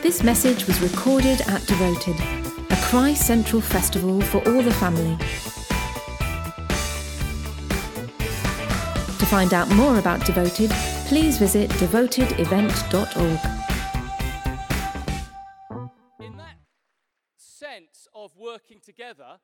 This message was recorded at Devoted, a Christ Central festival for all the family. To find out more about Devoted, please visit devotedevent.org. in that sense of working together,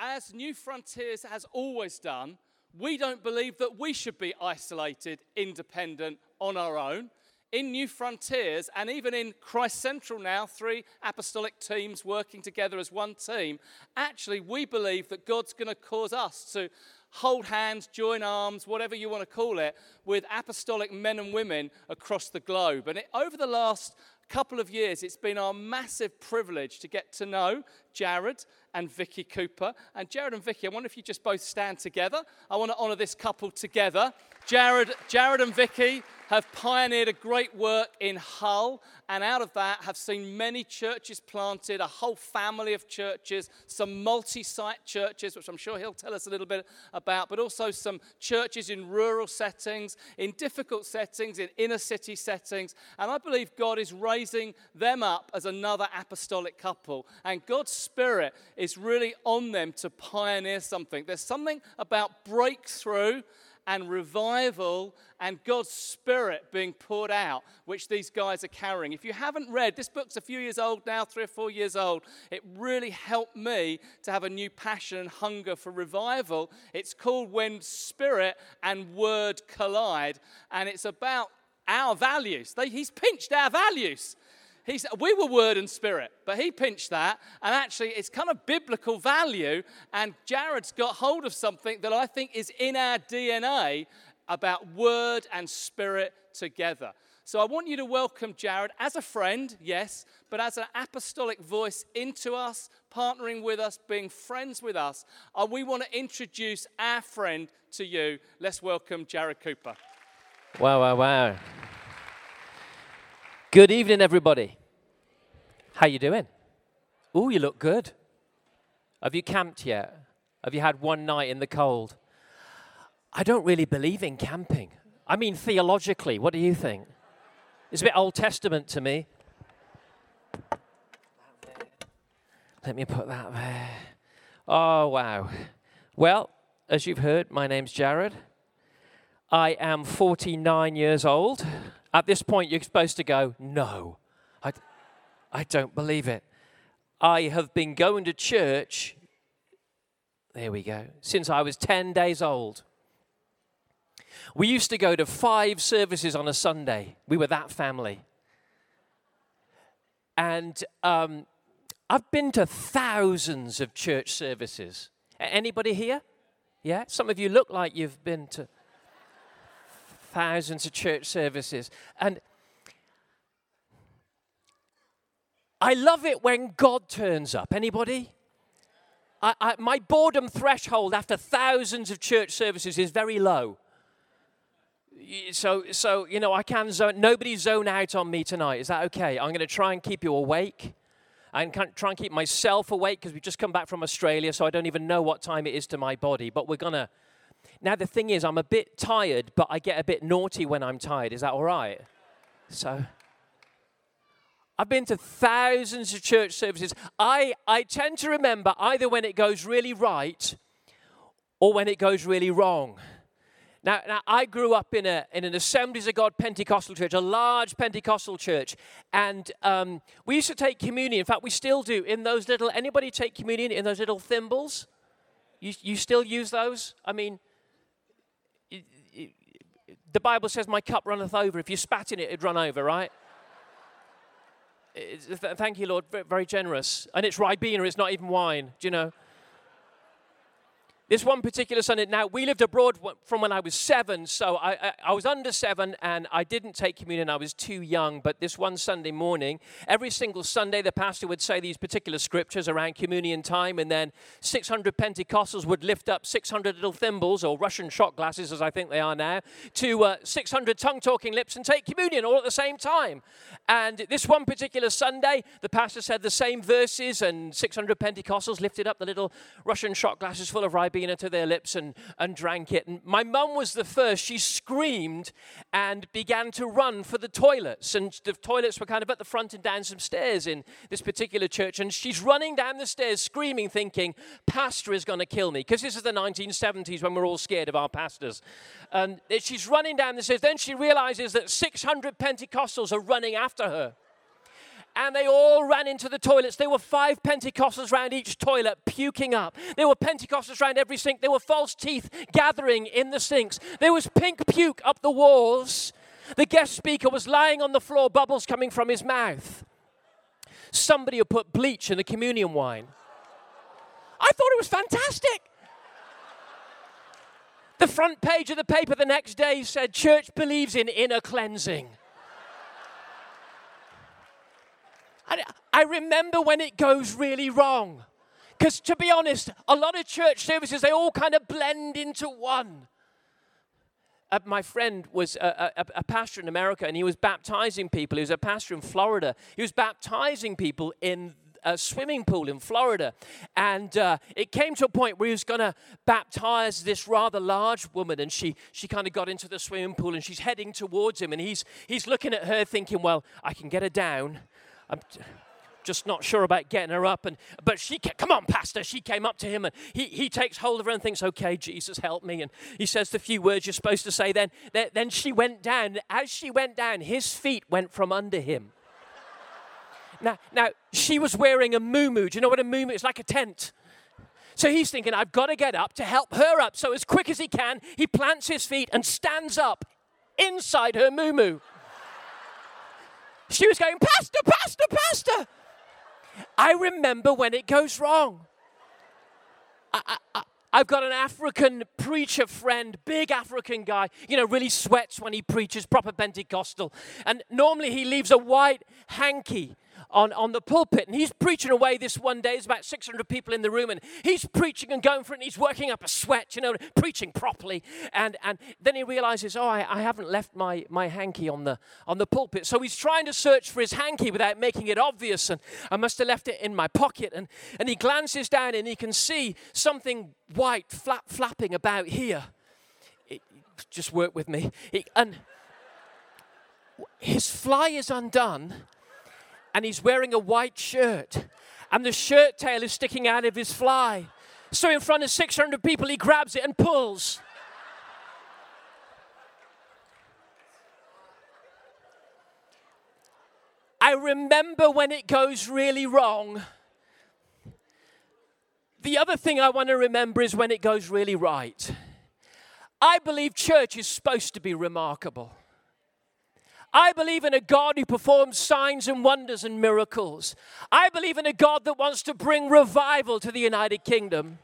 as Newfrontiers has always done, we don't believe that we should be isolated, independent, on our own. In Newfrontiers and even in Christ Central now, three apostolic teams working together as one team, actually, we believe that God's going to cause us to hold hands, join arms, whatever you want to call it, with apostolic men and women across the globe. And it, over the last couple of years, it's been our massive privilege to get to know Jarrod and Vicky Cooper. And Jarrod and Vicky, I wonder if you just both stand together. I want to honour this couple together. Jarrod, Jarrod and Vicky have pioneered a great work in Hull, and out of that have seen many churches planted, a whole family of churches, some multi site churches, which I'm sure he'll tell us a little bit about, but also some churches in rural settings, in difficult settings, in inner city settings. And I believe God is raising them up as another apostolic couple, and God's Spirit is really on them to pioneer something. There's something about breakthrough and revival and God's Spirit being poured out, which these guys are carrying. If you haven't read, this book's a few years old now, three or four years old. It really helped me to have a new passion and hunger for revival. It's called When Spirit and Word Collide, and it's about our values. They, he's pinched our values. He's, we were word and spirit, but he pinched that, and actually, it's kind of biblical value. And Jarrod's got hold of something that I think is in our DNA about word and spirit together. So I want you to welcome Jarrod as a friend, yes, but as an apostolic voice into us, partnering with us, being friends with us. And we want to introduce our friend to you. Let's welcome Jarrod Cooper. Wow, wow, wow. Good evening, everybody. How you doing? Oh, you look good. Have you camped yet? Have you had one night in the cold? I don't really believe in camping. I mean, theologically, what do you think? It's a bit Old Testament to me. Let me put that there. Oh, wow. Well, as you've heard, my name's Jarrod. I am 49 years old. At this point, you're supposed to go, No, I, I don't believe it. I have been going to church, there we go, since I was 10 days old. We used to go to five services on a Sunday. We were that family. And um, I've been to thousands of church services. Anybody here? Yeah? Some of you look like you've been to thousands of church services. And I love it when God turns up. Anybody? I, I, my boredom threshold after thousands of church services is very low. So, so you know, I can zone. Nobody zone out on me tonight. Is that okay? I'm going to try and keep you awake. and try and keep myself awake because we've just come back from Australia, so I don't even know what time it is to my body. But we're gonna. Now the thing is, I'm a bit tired, but I get a bit naughty when I'm tired. Is that all right? So. I've been to thousands of church services. I, I tend to remember either when it goes really right or when it goes really wrong. Now, now I grew up in, a, in an Assemblies of God Pentecostal church, a large Pentecostal church, and um, we used to take communion. In fact, we still do in those little. Anybody take communion in those little thimbles? You, you still use those? I mean, the Bible says, "My cup runneth over." If you spat in it, it'd run over, right? Thank you, Lord. Very generous. And it's Ribena, it's not even wine. Do you know? This one particular Sunday, now we lived abroad from when I was seven, so I, I, I, was under seven and I didn't take communion. I was too young. But this one Sunday morning, every single Sunday, the pastor would say these particular scriptures around communion time, and then 600 Pentecostals would lift up 600 little thimbles, or Russian shot glasses, as I think they are now, to uh, 600 tongue talking lips and take communion all at the same time. And this one particular Sunday, the pastor said the same verses, and 600 Pentecostals lifted up the little Russian shot glasses full of rye To their lips and, and drank it. And my mum was the first. She screamed and began to run for the toilets. And the toilets were kind of at the front and down some stairs in this particular church. And she's running down the stairs screaming, thinking, Pastor is going to kill me. Because this is the 1970s when we're all scared of our pastors. And she's running down the stairs. Then she realizes that 600 Pentecostals are running after her and they all ran into the toilets. There were five Pentecostals around each toilet, puking up. There were Pentecostals around every sink. There were false teeth gathering in the sinks. There was pink puke up the walls. The guest speaker was lying on the floor, bubbles coming from his mouth. Somebody had put bleach in the communion wine. I thought it was fantastic. The front page of the paper the next day said, Church believes in inner cleansing. I, I remember when it goes really wrong. Because to be honest, a lot of church services, they all kind of blend into one. Uh, my friend was a, a, a, pastor in America and he was baptizing people. He was a pastor in Florida. He was baptizing people in a swimming pool in Florida. And uh, it came to a point where he was going to baptize this rather large woman. And she, she kind of got into the swimming pool and she's heading towards him. And he's, he's looking at her thinking, well, I can get her down I'm just not sure about getting her up. And but she, come on, Pastor. She came up to him and he, he takes hold of her and thinks, okay, Jesus, help me. And he says the few words you're supposed to say. Then, then she went down. As she went down, his feet went from under him. Now, now she was wearing a muumuu. Do you know what a muumuu is? Like a tent. So he's thinking, I've got to get up to help her up. So as quick as he can, he plants his feet and stands up inside her muumuu. She was going, Pastor, Pastor, Pastor. I remember when it goes wrong. I, I, I've got an African preacher friend, big African guy, you know, really sweats when he preaches, proper Pentecostal. And normally he leaves a white hanky on, on the pulpit. And he's preaching away this one day. There's about 600 people in the room. And he's preaching and going for it. And he's working up a sweat, you know, preaching properly. And, and then he realizes, oh, I, I haven't left my, my hanky on the, on the pulpit. So he's trying to search for his hanky without making it obvious. And I must have left it in my pocket. And, and he glances down and he can see something white flap, flapping about here. It, just work with me. and his fly is undone and he's wearing a white shirt, and the shirt tail is sticking out of his fly. So, in front of 600 people, he grabs it and pulls. I remember when it goes really wrong. The other thing I want to remember is when it goes really right. I believe church is supposed to be remarkable. I believe in a God who performs signs and wonders and miracles. I believe in a God that wants to bring revival to the United Kingdom.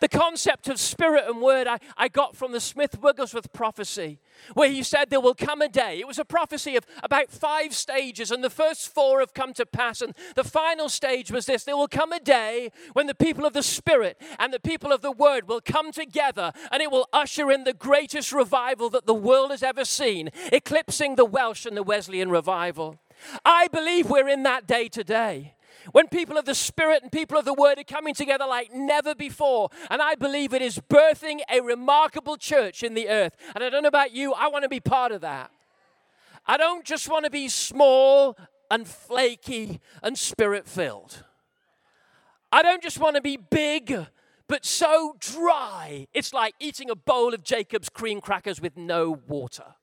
The concept of spirit and word I, I got from the Smith Wigglesworth prophecy, where he said there will come a day. It was a prophecy of about five stages, and the first four have come to pass. And the final stage was this there will come a day when the people of the spirit and the people of the word will come together, and it will usher in the greatest revival that the world has ever seen, eclipsing the Welsh and the Wesleyan revival. I believe we're in that day today when people of the Spirit and people of the Word are coming together like never before. And I believe it is birthing a remarkable church in the earth. And I don't know about you, I want to be part of that. I don't just want to be small and flaky and spirit filled. I don't just want to be big, but so dry. It's like eating a bowl of Jacob's cream crackers with no water.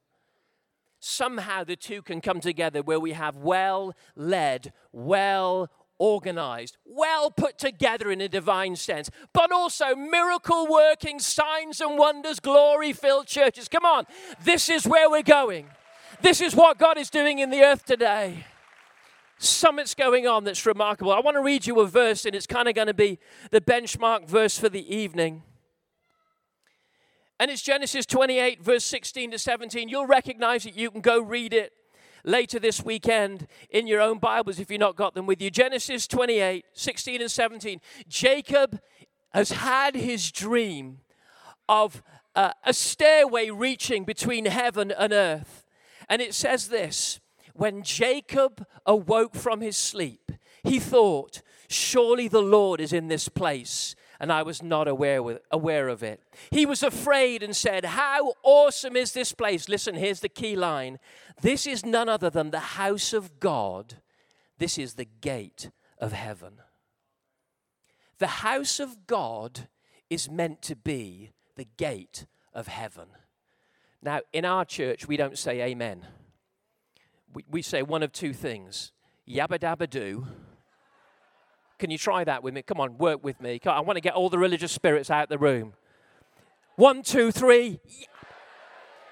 Somehow the two can come together where we have well led, well organized, well put together in a divine sense, but also miracle working, signs and wonders, glory filled churches. Come on, this is where we're going. This is what God is doing in the earth today. Something's going on that's remarkable. I want to read you a verse, and it's kind of going to be the benchmark verse for the evening. And it's Genesis 28, verse 16 to 17. You'll recognize it. You can go read it later this weekend in your own Bibles if you've not got them with you. Genesis 28, 16 and 17. Jacob has had his dream of uh, a stairway reaching between heaven and earth. And it says this When Jacob awoke from his sleep, he thought, Surely the Lord is in this place and I was not aware, with, aware of it. He was afraid and said, How awesome is this place? Listen, here's the key line This is none other than the house of God, this is the gate of heaven. The house of God is meant to be the gate of heaven. Now, in our church, we don't say amen. We, we say one of two things yabba dabba doo can you try that with me? Come on, work with me. I want to get all the religious spirits out of the room. One, two, three.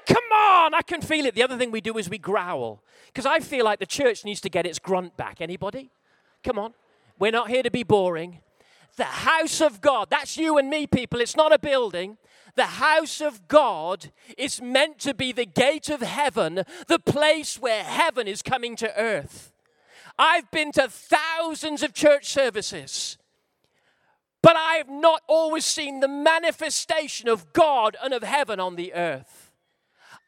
Come on, I can feel it. The other thing we do is we growl. Because I feel like the church needs to get its grunt back. Anybody? Come on. We're not here to be boring. The house of God, that's you and me, people. It's not a building. The house of God is meant to be the gate of heaven, the place where heaven is coming to earth. I've been to thousands of church services, but I have not always seen the manifestation of God and of heaven on the earth.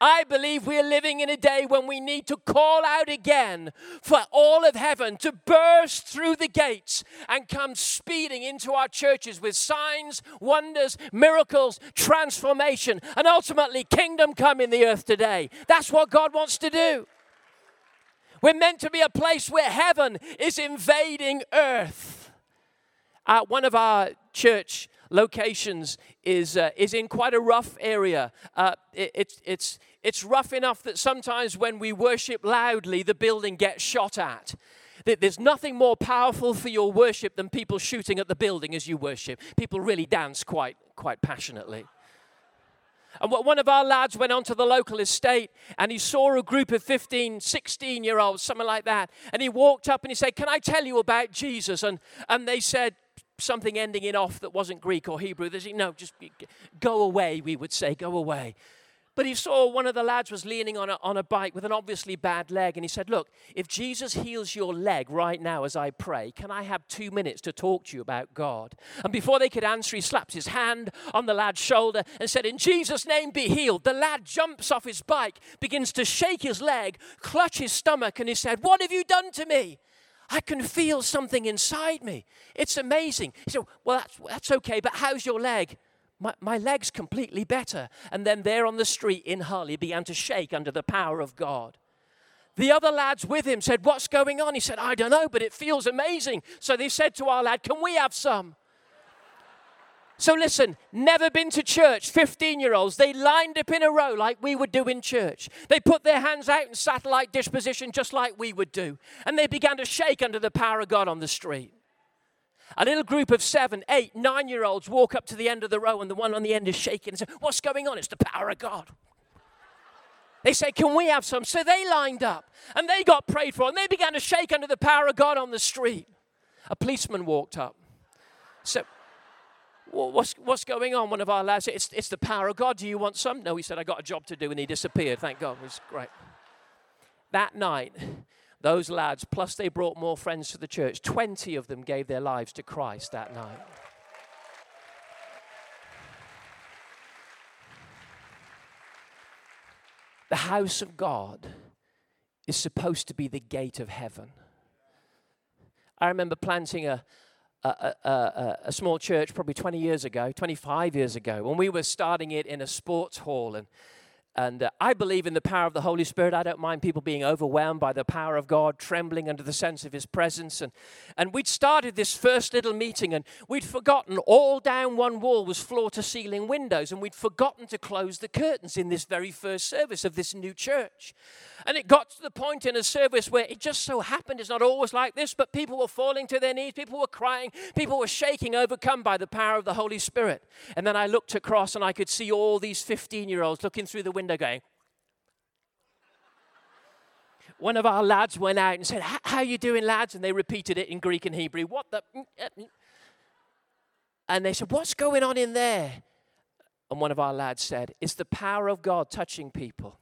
I believe we're living in a day when we need to call out again for all of heaven to burst through the gates and come speeding into our churches with signs, wonders, miracles, transformation, and ultimately kingdom come in the earth today. That's what God wants to do. We're meant to be a place where heaven is invading earth. Uh, one of our church locations is, uh, is in quite a rough area. Uh, it, it's, it's, it's rough enough that sometimes when we worship loudly, the building gets shot at. There's nothing more powerful for your worship than people shooting at the building as you worship. People really dance quite, quite passionately. And one of our lads went onto the local estate and he saw a group of 15, 16 year olds, something like that. And he walked up and he said, Can I tell you about Jesus? And, and they said something ending in off that wasn't Greek or Hebrew. They said, No, just go away, we would say, go away. But he saw one of the lads was leaning on a, on a bike with an obviously bad leg. And he said, Look, if Jesus heals your leg right now as I pray, can I have two minutes to talk to you about God? And before they could answer, he slaps his hand on the lad's shoulder and said, In Jesus' name be healed. The lad jumps off his bike, begins to shake his leg, clutch his stomach, and he said, What have you done to me? I can feel something inside me. It's amazing. He said, Well, that's, that's okay, but how's your leg? My, my leg's completely better. And then there on the street in he began to shake under the power of God. The other lads with him said, What's going on? He said, I don't know, but it feels amazing. So they said to our lad, Can we have some? So listen, never been to church, 15 year olds, they lined up in a row like we would do in church. They put their hands out in satellite disposition just like we would do. And they began to shake under the power of God on the street. A little group of seven, eight, nine year olds walk up to the end of the row, and the one on the end is shaking and says, What's going on? It's the power of God. They say, Can we have some? So they lined up and they got prayed for, and they began to shake under the power of God on the street. A policeman walked up. So, what's, what's going on? One of our lads said, it's, it's the power of God. Do you want some? No, he said, I got a job to do, and he disappeared. Thank God. It was great. That night, those lads, plus they brought more friends to the church, 20 of them gave their lives to Christ that night. The house of God is supposed to be the gate of heaven. I remember planting a, a, a, a, small church probably 20 years ago, 25 years ago, when we were starting it in a sports hall. And and uh, I believe in the power of the Holy Spirit. I don't mind people being overwhelmed by the power of God, trembling under the sense of His presence. And, and we'd started this first little meeting, and we'd forgotten all down one wall was floor to ceiling windows, and we'd forgotten to close the curtains in this very first service of this new church. And it got to the point in a service where it just so happened it's not always like this, but people were falling to their knees, people were crying, people were shaking, overcome by the power of the Holy Spirit. And then I looked across and I could see all these 15 year olds looking through the window going, one of our lads went out and said, How you doing, lads? And they repeated it in Greek and Hebrew. What the? And they said, What's going on in there? And one of our lads said, It's the power of God touching people.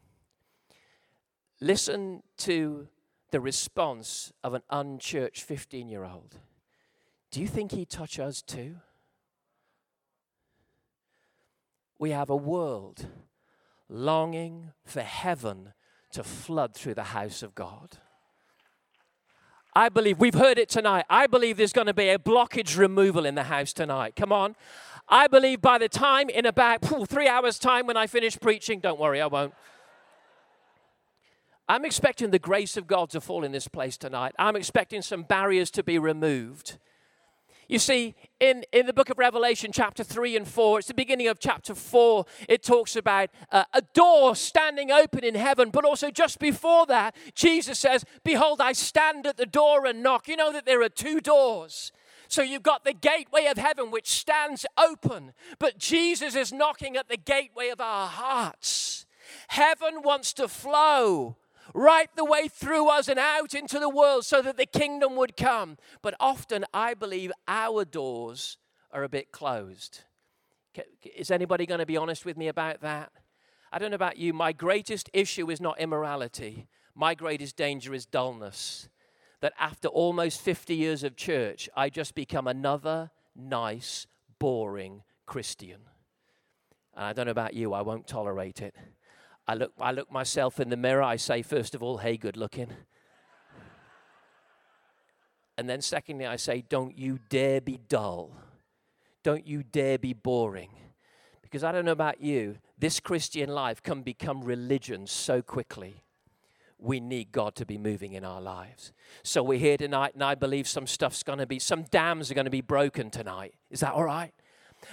Listen to the response of an unchurched 15 year old. Do you think he'd touch us too? We have a world longing for heaven to flood through the house of God. I believe, we've heard it tonight. I believe there's going to be a blockage removal in the house tonight. Come on. I believe by the time, in about three hours' time, when I finish preaching, don't worry, I won't. I'm expecting the grace of God to fall in this place tonight. I'm expecting some barriers to be removed. You see, in, in the book of Revelation, chapter 3 and 4, it's the beginning of chapter 4, it talks about uh, a door standing open in heaven. But also, just before that, Jesus says, Behold, I stand at the door and knock. You know that there are two doors. So you've got the gateway of heaven which stands open, but Jesus is knocking at the gateway of our hearts. Heaven wants to flow right the way through us and out into the world so that the kingdom would come. But often I believe our doors are a bit closed. Is anybody going to be honest with me about that? I don't know about you. My greatest issue is not immorality, my greatest danger is dullness. That after almost 50 years of church, I just become another nice, boring Christian. And I don't know about you, I won't tolerate it. I look, I look myself in the mirror. I say, first of all, hey, good looking. And then, secondly, I say, don't you dare be dull. Don't you dare be boring. Because I don't know about you, this Christian life can become religion so quickly. We need God to be moving in our lives. So we're here tonight, and I believe some stuff's going to be, some dams are going to be broken tonight. Is that all right?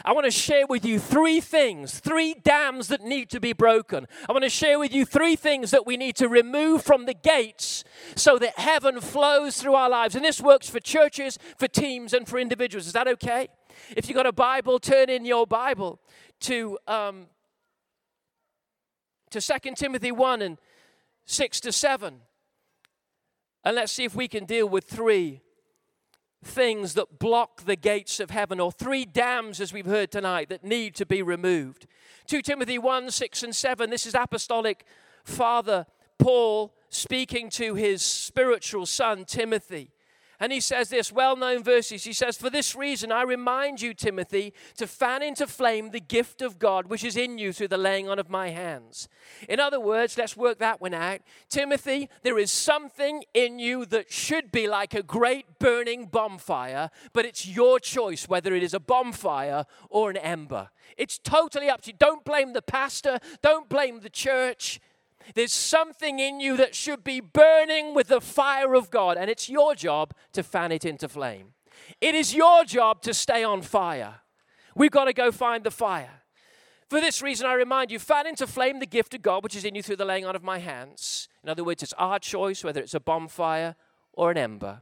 I want to share with you three things, three dams that need to be broken. I want to share with you three things that we need to remove from the gates so that heaven flows through our lives. And this works for churches, for teams, and for individuals. Is that okay? If you've got a Bible, turn in your Bible to, um, to 2 Timothy 1 and 6 to 7. And let's see if we can deal with three things that block the gates of heaven, or three dams, as we've heard tonight, that need to be removed. 2 Timothy 1 6 and 7. This is apostolic father Paul speaking to his spiritual son Timothy. And he says this well known verses. He says, For this reason, I remind you, Timothy, to fan into flame the gift of God which is in you through the laying on of my hands. In other words, let's work that one out. Timothy, there is something in you that should be like a great burning bonfire, but it's your choice whether it is a bonfire or an ember. It's totally up to you. Don't blame the pastor, don't blame the church. There's something in you that should be burning with the fire of God, and it's your job to fan it into flame. It is your job to stay on fire. We've got to go find the fire. For this reason, I remind you, fan into flame the gift of God which is in you through the laying on of my hands. In other words, it's our choice whether it's a bonfire or an ember.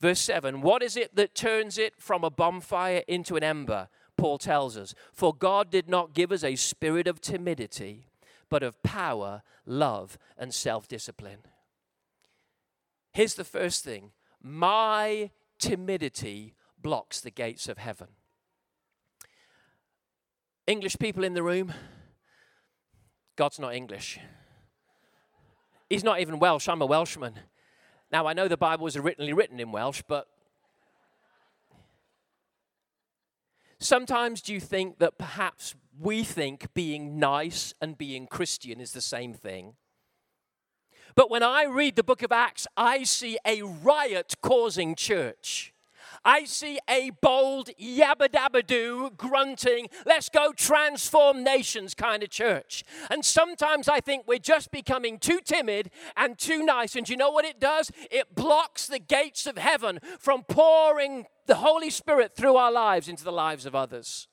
Verse 7 What is it that turns it from a bonfire into an ember? Paul tells us, For God did not give us a spirit of timidity but of power, love, and self discipline. Here's the first thing my timidity blocks the gates of heaven. English people in the room, God's not English. He's not even Welsh. I'm a Welshman. Now, I know the Bible was originally written in Welsh, but sometimes do you think that perhaps we think being nice and being Christian is the same thing. But when I read the book of Acts, I see a riot causing church. I see a bold yabba dabba doo grunting, let's go transform nations kind of church. And sometimes I think we're just becoming too timid and too nice. And you know what it does? It blocks the gates of heaven from pouring the Holy Spirit through our lives into the lives of others.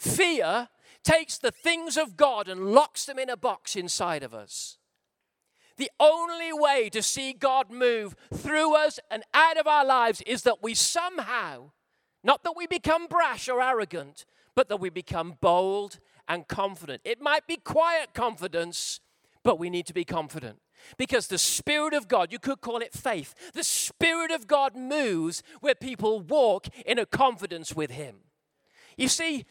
Fear takes the things of God and locks them in a box inside of us. The only way to see God move through us and out of our lives is that we somehow, not that we become brash or arrogant, but that we become bold and confident. It might be quiet confidence, but we need to be confident. Because the Spirit of God, you could call it faith, the Spirit of God moves where people walk in a confidence with Him. You see,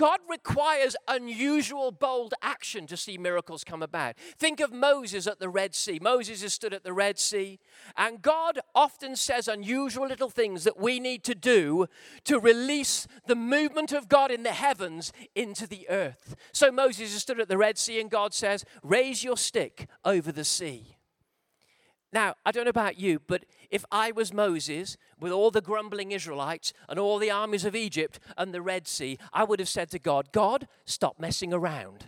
God requires unusual, bold action to see miracles come about. Think of Moses at the Red Sea. Moses is stood at the Red Sea, and God often says unusual little things that we need to do to release the movement of God in the heavens into the earth. So Moses is stood at the Red Sea, and God says, Raise your stick over the sea. Now, I don't know about you, but if I was Moses with all the grumbling Israelites and all the armies of Egypt and the Red Sea, I would have said to God, God, stop messing around.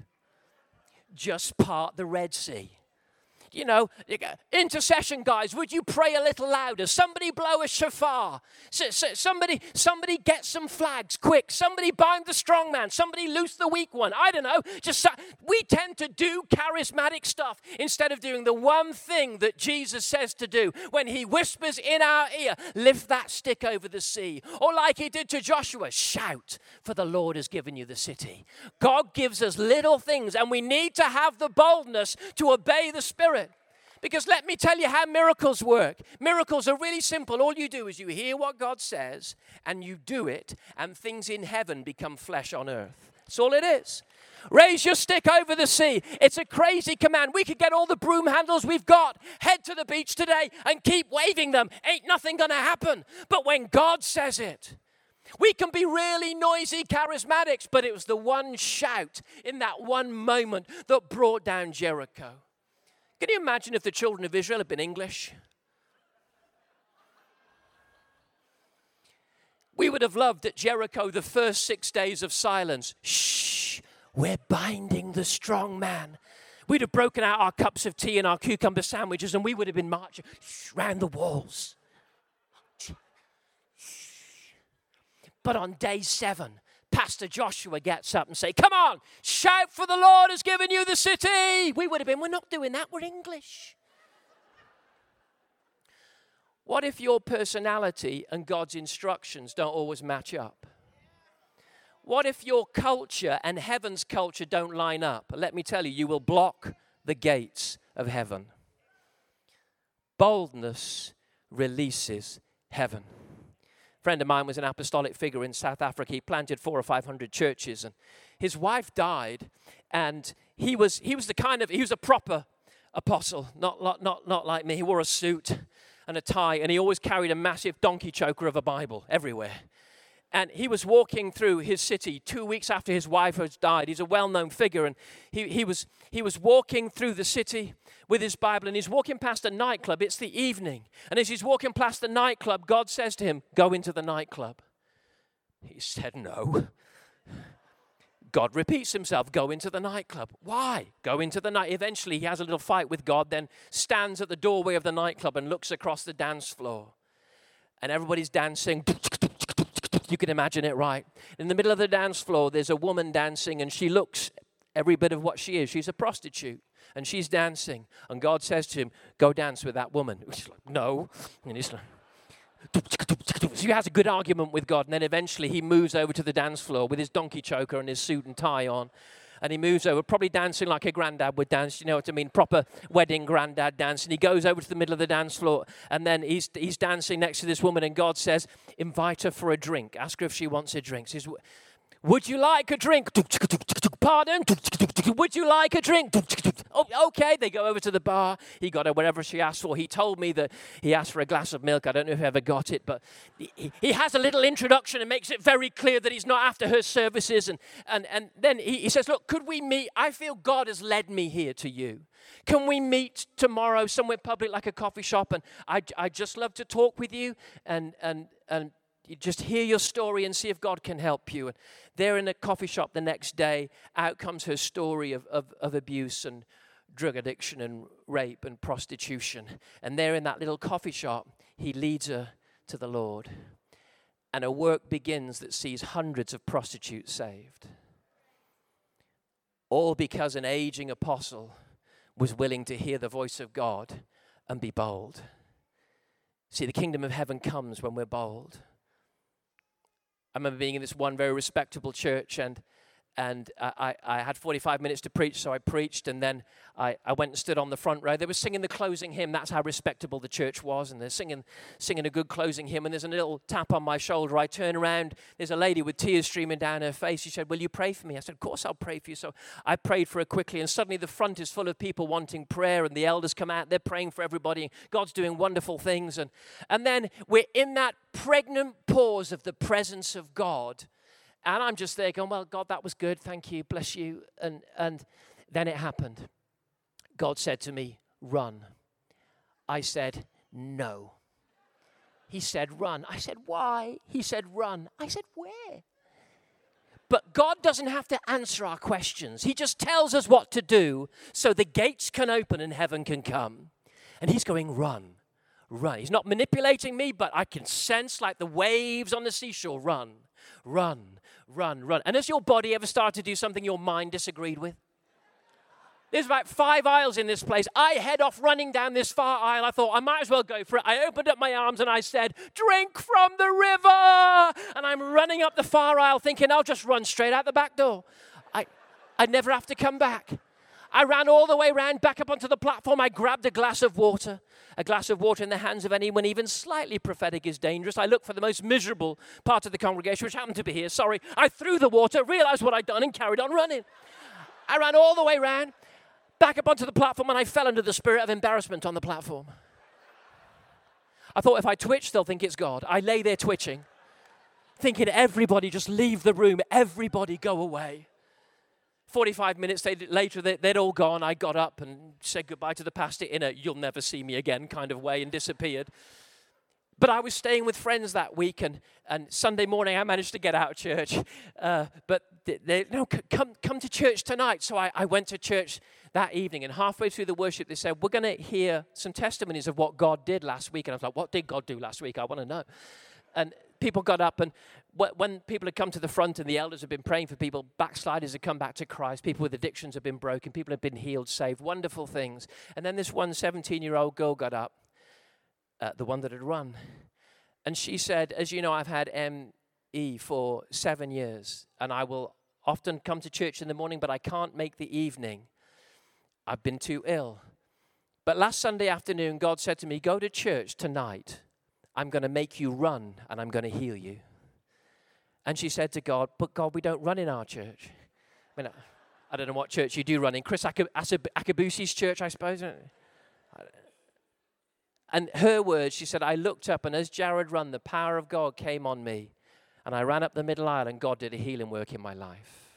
Just part the Red Sea you know, intercession guys, would you pray a little louder? Somebody blow a shofar. Somebody, somebody get some flags quick. Somebody bind the strong man. Somebody loose the weak one. I don't know. Just we tend to do charismatic stuff instead of doing the one thing that Jesus says to do when he whispers in our ear, lift that stick over the sea. Or like he did to Joshua, shout, for the Lord has given you the city. God gives us little things, and we need to have the boldness to obey the Spirit. Because let me tell you how miracles work. Miracles are really simple. All you do is you hear what God says and you do it, and things in heaven become flesh on earth. That's all it is. Raise your stick over the sea. It's a crazy command. We could get all the broom handles we've got, head to the beach today, and keep waving them. Ain't nothing going to happen. But when God says it, we can be really noisy charismatics, but it was the one shout in that one moment that brought down Jericho. Can you imagine if the children of Israel had been English? We would have loved at Jericho the first six days of silence. Shh, we're binding the strong man. We'd have broken out our cups of tea and our cucumber sandwiches, and we would have been marching round the walls. But on day seven, Pastor Joshua gets up and say, "Come on, shout for the Lord has given you the city." We would have been, "We're not doing that. We're English." What if your personality and God's instructions don't always match up? What if your culture and heaven's culture don't line up? Let me tell you, you will block the gates of heaven. Boldness releases heaven friend of mine was an apostolic figure in South Africa. He planted four or five hundred churches, and his wife died, and he was he was the kind of he was a proper apostle, not not not, not like me. He wore a suit and a tie, and he always carried a massive donkey choker of a Bible everywhere. And he was walking through his city two weeks after his wife had died. He's a well known figure. And he, he, was, he was walking through the city with his Bible and he's walking past a nightclub. It's the evening. And as he's walking past the nightclub, God says to him, Go into the nightclub. He said, No. God repeats himself, go into the nightclub. Why? Go into the night. Eventually, he has a little fight with God, then stands at the doorway of the nightclub and looks across the dance floor. And everybody's dancing. You can imagine it right. In the middle of the dance floor, there's a woman dancing, and she looks every bit of what she is. She's a prostitute, and she's dancing. And God says to him, Go dance with that woman. She's like, No. And he's like, so he has a good argument with God, and then eventually he moves over to the dance floor with his donkey choker and his suit and tie on and he moves over, probably dancing like a granddad would dance, you know what I mean? Proper wedding granddad dance. And he goes over to the middle of the dance floor, and then he's, he's dancing next to this woman, and God says, Invite her for a drink. Ask her if she wants a drink. Would you like a drink? Pardon? Would you like a drink? Oh, okay. They go over to the bar. He got her whatever she asked for. He told me that he asked for a glass of milk. I don't know if he ever got it, but he, he has a little introduction and makes it very clear that he's not after her services. And, and, and then he, he says, Look, could we meet? I feel God has led me here to you. Can we meet tomorrow somewhere public like a coffee shop? And I, I just love to talk with you and, and, and just hear your story and see if God can help you. And there in a coffee shop the next day, out comes her story of, of, of abuse and drug addiction and rape and prostitution. And there in that little coffee shop, he leads her to the Lord. And a work begins that sees hundreds of prostitutes saved. All because an aging apostle was willing to hear the voice of God and be bold. See, the kingdom of heaven comes when we're bold. I remember being in this one very respectable church, and and I, I had 45 minutes to preach, so I preached, and then I, I went and stood on the front row. They were singing the closing hymn. That's how respectable the church was, and they're singing, singing a good closing hymn. And there's a little tap on my shoulder. I turn around. There's a lady with tears streaming down her face. She said, "Will you pray for me?" I said, "Of course, I'll pray for you." So I prayed for her quickly, and suddenly the front is full of people wanting prayer, and the elders come out. They're praying for everybody. God's doing wonderful things, and and then we're in that pregnant pause of the presence of God and I'm just there going, well, God, that was good. Thank you. Bless you. And, and then it happened. God said to me, run. I said, No. He said, Run. I said, Why? He said, Run. I said, Where? But God doesn't have to answer our questions. He just tells us what to do so the gates can open and heaven can come. And He's going, Run, run. He's not manipulating me, but I can sense like the waves on the seashore run, run, run, run. And has your body ever started to do something your mind disagreed with? There's about five aisles in this place. I head off running down this far aisle. I thought I might as well go for it. I opened up my arms and I said, Drink from the river. And I'm running up the far aisle thinking I'll just run straight out the back door. I, I never have to come back. I ran all the way around, back up onto the platform. I grabbed a glass of water. A glass of water in the hands of anyone even slightly prophetic is dangerous. I looked for the most miserable part of the congregation, which happened to be here. Sorry. I threw the water, realized what I'd done, and carried on running. I ran all the way around back up onto the platform and I fell under the spirit of embarrassment on the platform. I thought if I twitch, they'll think it's God. I lay there twitching, thinking everybody just leave the room, everybody go away. 45 minutes later, they'd all gone. I got up and said goodbye to the pastor in a you'll never see me again kind of way and disappeared. But I was staying with friends that week, and, and Sunday morning I managed to get out of church. Uh, but they, they, no, come, come to church tonight. So I, I went to church that evening, and halfway through the worship, they said, We're going to hear some testimonies of what God did last week. And I was like, What did God do last week? I want to know. And people got up, and when people had come to the front and the elders had been praying for people, backsliders had come back to Christ, people with addictions had been broken, people had been healed, saved, wonderful things. And then this one 17 year old girl got up, uh, the one that had run, and she said, As you know, I've had ME for seven years, and I will often come to church in the morning, but I can't make the evening. I've been too ill. But last Sunday afternoon, God said to me, Go to church tonight. I'm going to make you run and I'm going to heal you. And she said to God, But God, we don't run in our church. I mean, I don't know what church you do run in. Chris Akabusi's church, I suppose. And her words, she said, I looked up, and as Jarrod ran, the power of God came on me. And I ran up the middle aisle, and God did a healing work in my life.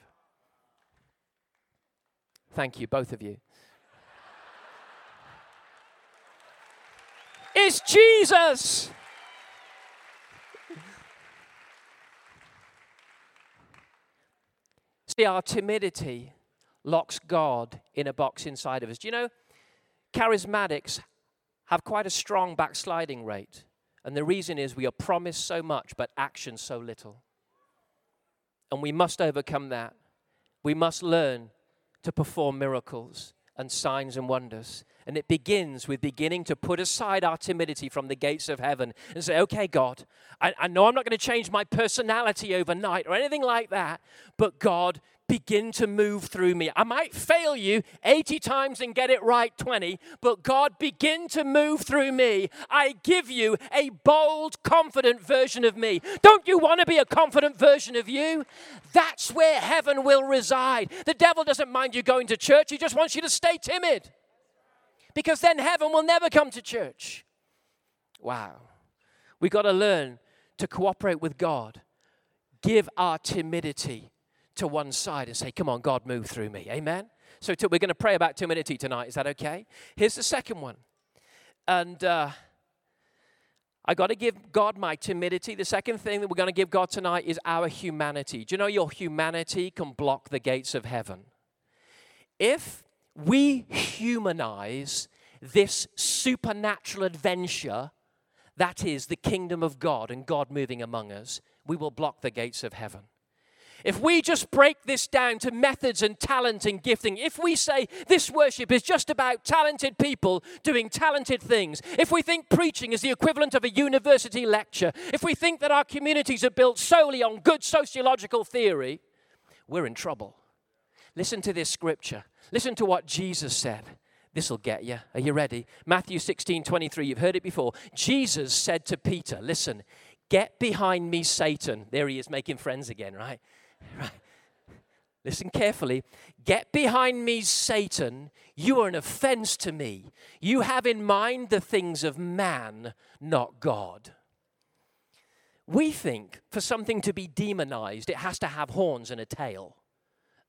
Thank you, both of you. It's Jesus. See, our timidity locks God in a box inside of us. Do you know, charismatics have quite a strong backsliding rate. And the reason is we are promised so much, but action so little. And we must overcome that. We must learn to perform miracles and signs and wonders. And it begins with beginning to put aside our timidity from the gates of heaven and say, okay, God, I, I know I'm not going to change my personality overnight or anything like that, but God, begin to move through me. I might fail you 80 times and get it right 20, but God, begin to move through me. I give you a bold, confident version of me. Don't you want to be a confident version of you? That's where heaven will reside. The devil doesn't mind you going to church, he just wants you to stay timid because then heaven will never come to church. Wow. We got to learn to cooperate with God. Give our timidity to one side and say, Come on, God, move through me. Amen. So t- we're going to pray about timidity tonight. Is that okay? Here's the second one. And uh, I got to give God my timidity. The second thing that we're going to give God tonight is our humanity. Do you know your humanity can block the gates of heaven? If we humanize this supernatural adventure that is the kingdom of God and God moving among us, we will block the gates of heaven. If we just break this down to methods and talent and gifting, if we say this worship is just about talented people doing talented things, if we think preaching is the equivalent of a university lecture, if we think that our communities are built solely on good sociological theory, we're in trouble. Listen to this scripture. Listen to what Jesus said. This will get you. Are you ready? Matthew 16 23. You've heard it before. Jesus said to Peter, Listen, get behind me, Satan. There he is making friends again, right? Right. Listen carefully. Get behind me, Satan. You are an offense to me. You have in mind the things of man, not God. We think for something to be demonized, it has to have horns and a tail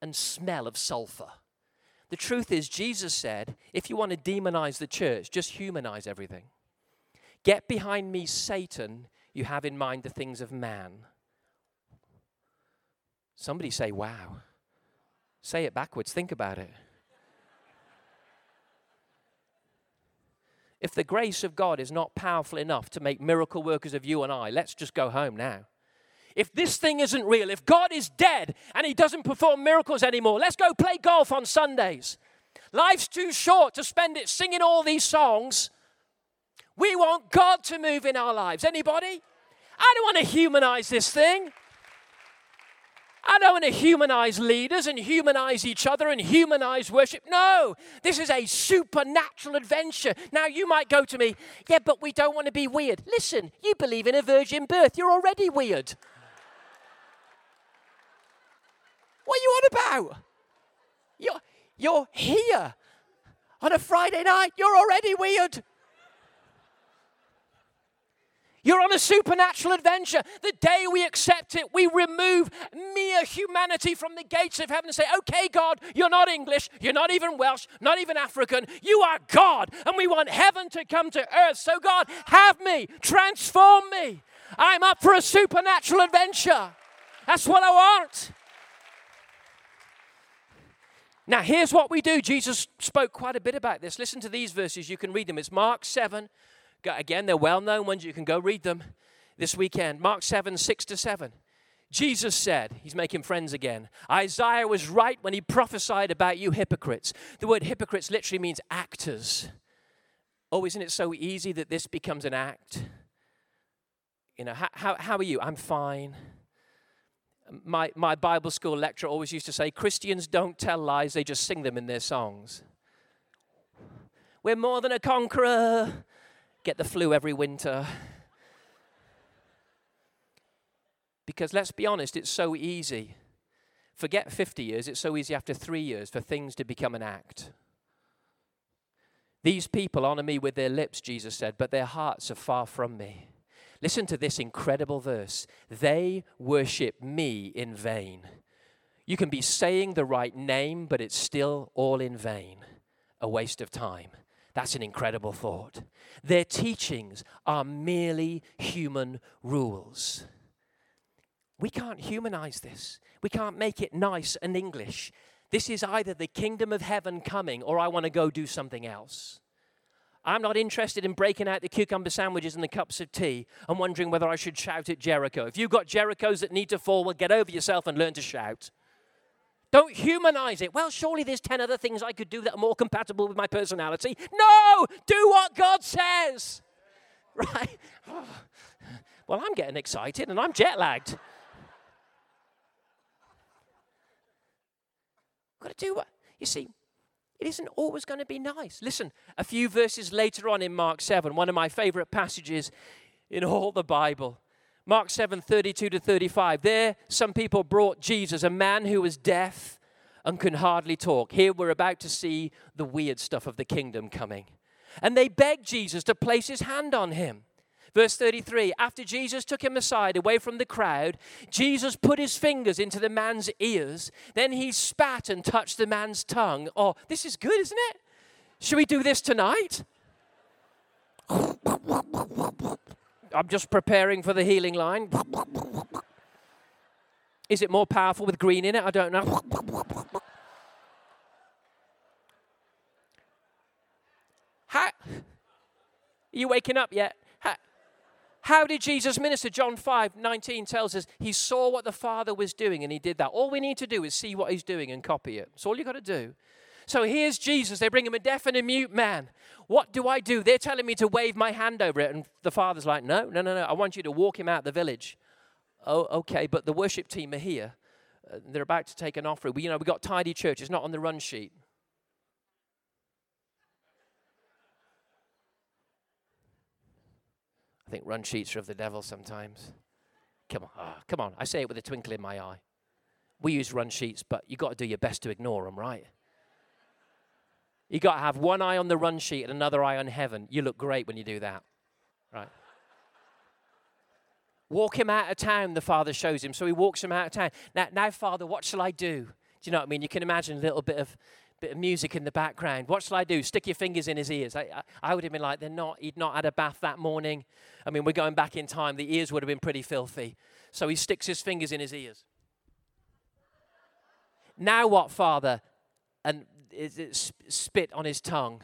and smell of sulfur. The truth is, Jesus said, if you want to demonize the church, just humanize everything. Get behind me, Satan. You have in mind the things of man. Somebody say, wow. Say it backwards. Think about it. If the grace of God is not powerful enough to make miracle workers of you and I, let's just go home now. If this thing isn't real, if God is dead and he doesn't perform miracles anymore, let's go play golf on Sundays. Life's too short to spend it singing all these songs. We want God to move in our lives. Anybody? I don't want to humanize this thing. I don't want to humanize leaders and humanize each other and humanize worship. No, this is a supernatural adventure. Now, you might go to me, yeah, but we don't want to be weird. Listen, you believe in a virgin birth, you're already weird. What are you on about? You're, you're here on a Friday night, you're already weird. You're on a supernatural adventure. The day we accept it, we remove mere humanity from the gates of heaven and say, okay, God, you're not English, you're not even Welsh, not even African. You are God, and we want heaven to come to earth. So, God, have me, transform me. I'm up for a supernatural adventure. That's what I want. Now, here's what we do. Jesus spoke quite a bit about this. Listen to these verses. You can read them. It's Mark 7, Again, they're well known ones. You can go read them this weekend. Mark 7, 6 to 7. Jesus said, He's making friends again. Isaiah was right when he prophesied about you hypocrites. The word hypocrites literally means actors. Oh, isn't it so easy that this becomes an act? You know, how, how, how are you? I'm fine. My, my Bible school lecturer always used to say Christians don't tell lies, they just sing them in their songs. We're more than a conqueror get the flu every winter. Because let's be honest, it's so easy. Forget 50 years, it's so easy after three years for things to become an act. These people honor me with their lips, Jesus said, but their hearts are far from me. Listen to this incredible verse. They worship me in vain. You can be saying the right name, but it's still all in vain, a waste of time. That's an incredible thought. Their teachings are merely human rules. We can't humanize this. We can't make it nice and English. This is either the kingdom of heaven coming or I want to go do something else. I'm not interested in breaking out the cucumber sandwiches and the cups of tea and wondering whether I should shout at Jericho. If you've got Jerichos that need to fall, well, get over yourself and learn to shout. Don't humanize it. Well, surely there's 10 other things I could do that are more compatible with my personality. No! Do what God says. Right? Well, I'm getting excited and I'm jet lagged. Got to do what? You see, it isn't always going to be nice. Listen, a few verses later on in Mark 7, one of my favorite passages in all the Bible. Mark 7 32 to 35. There, some people brought Jesus, a man who was deaf and can hardly talk. Here, we're about to see the weird stuff of the kingdom coming. And they begged Jesus to place his hand on him. Verse 33 After Jesus took him aside away from the crowd, Jesus put his fingers into the man's ears. Then he spat and touched the man's tongue. Oh, this is good, isn't it? Should we do this tonight? I'm just preparing for the healing line. Is it more powerful with green in it? I don't know. How, are you waking up yet? How, how did Jesus minister? John 5 19 tells us he saw what the Father was doing and he did that. All we need to do is see what he's doing and copy it. That's all you've got to do. So here's Jesus. They bring him a deaf and a mute man. What do I do? They're telling me to wave my hand over it. And the father's like, No, no, no, no. I want you to walk him out the village. Oh, okay, but the worship team are here. Uh, they're about to take an offering. We, you know, we've got tidy church. It's not on the run sheet. I think run sheets are of the devil sometimes. Come on, oh, come on. I say it with a twinkle in my eye. We use run sheets, but you've got to do your best to ignore them, right? You got to have one eye on the run sheet and another eye on heaven. You look great when you do that. Right? Walk him out of town, the father shows him. So he walks him out of town. Now, now, father, what shall I do? Do you know what I mean? You can imagine a little bit of bit of music in the background. What shall I do? Stick your fingers in his ears. I, I, I would have been like, they're not, he'd not had a bath that morning. I mean, we're going back in time. The ears would have been pretty filthy. So he sticks his fingers in his ears. Now what, Father? And is it spit on his tongue.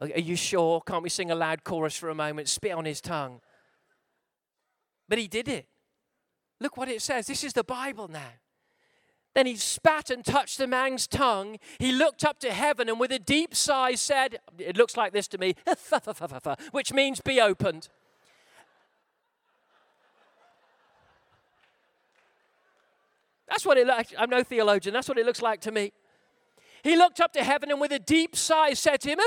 Are you sure? Can't we sing a loud chorus for a moment? Spit on his tongue. But he did it. Look what it says. This is the Bible now. Then he spat and touched the man's tongue. He looked up to heaven and with a deep sigh said, It looks like this to me, which means be opened. That's what it looks I'm no theologian. That's what it looks like to me. He looked up to heaven and with a deep sigh said to him,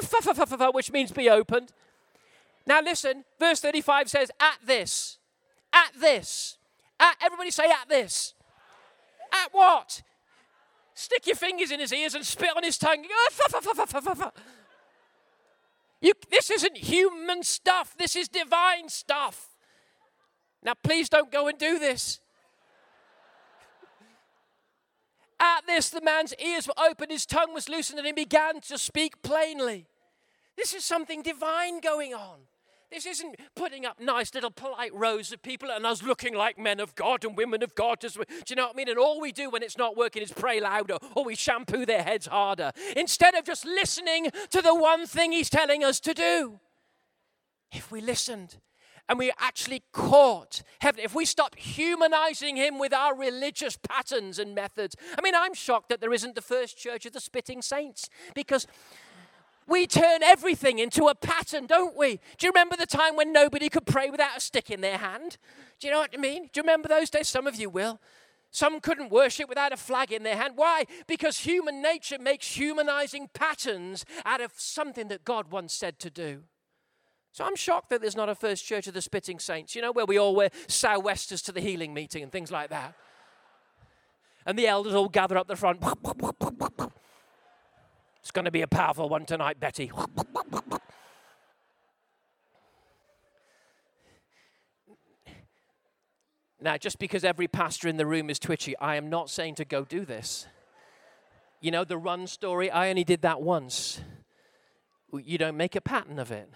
which means be opened. Now listen, verse 35 says, At this, at this, at, everybody say at this. At what? Stick your fingers in his ears and spit on his tongue. You, this isn't human stuff, this is divine stuff. Now, please don't go and do this. At this, the man's ears were opened, his tongue was loosened, and he began to speak plainly. This is something divine going on. This isn't putting up nice little polite rows of people and us looking like men of God and women of God. Do you know what I mean? And all we do when it's not working is pray louder or we shampoo their heads harder instead of just listening to the one thing He's telling us to do. If we listened and we actually caught heaven, if we stop humanizing Him with our religious patterns and methods, I mean, I'm shocked that there isn't the first church of the spitting saints because we turn everything into a pattern, don't we? Do you remember the time when nobody could pray without a stick in their hand? Do you know what I mean? Do you remember those days? Some of you will. Some couldn't worship without a flag in their hand. Why? Because human nature makes humanizing patterns out of something that God once said to do. So I'm shocked that there's not a first church of the spitting saints, you know, where we all wear sou'westers to the healing meeting and things like that. And the elders all gather up the front. It's going to be a powerful one tonight, Betty. Now, just because every pastor in the room is twitchy, I am not saying to go do this. You know, the run story, I only did that once. You don't make a pattern of it.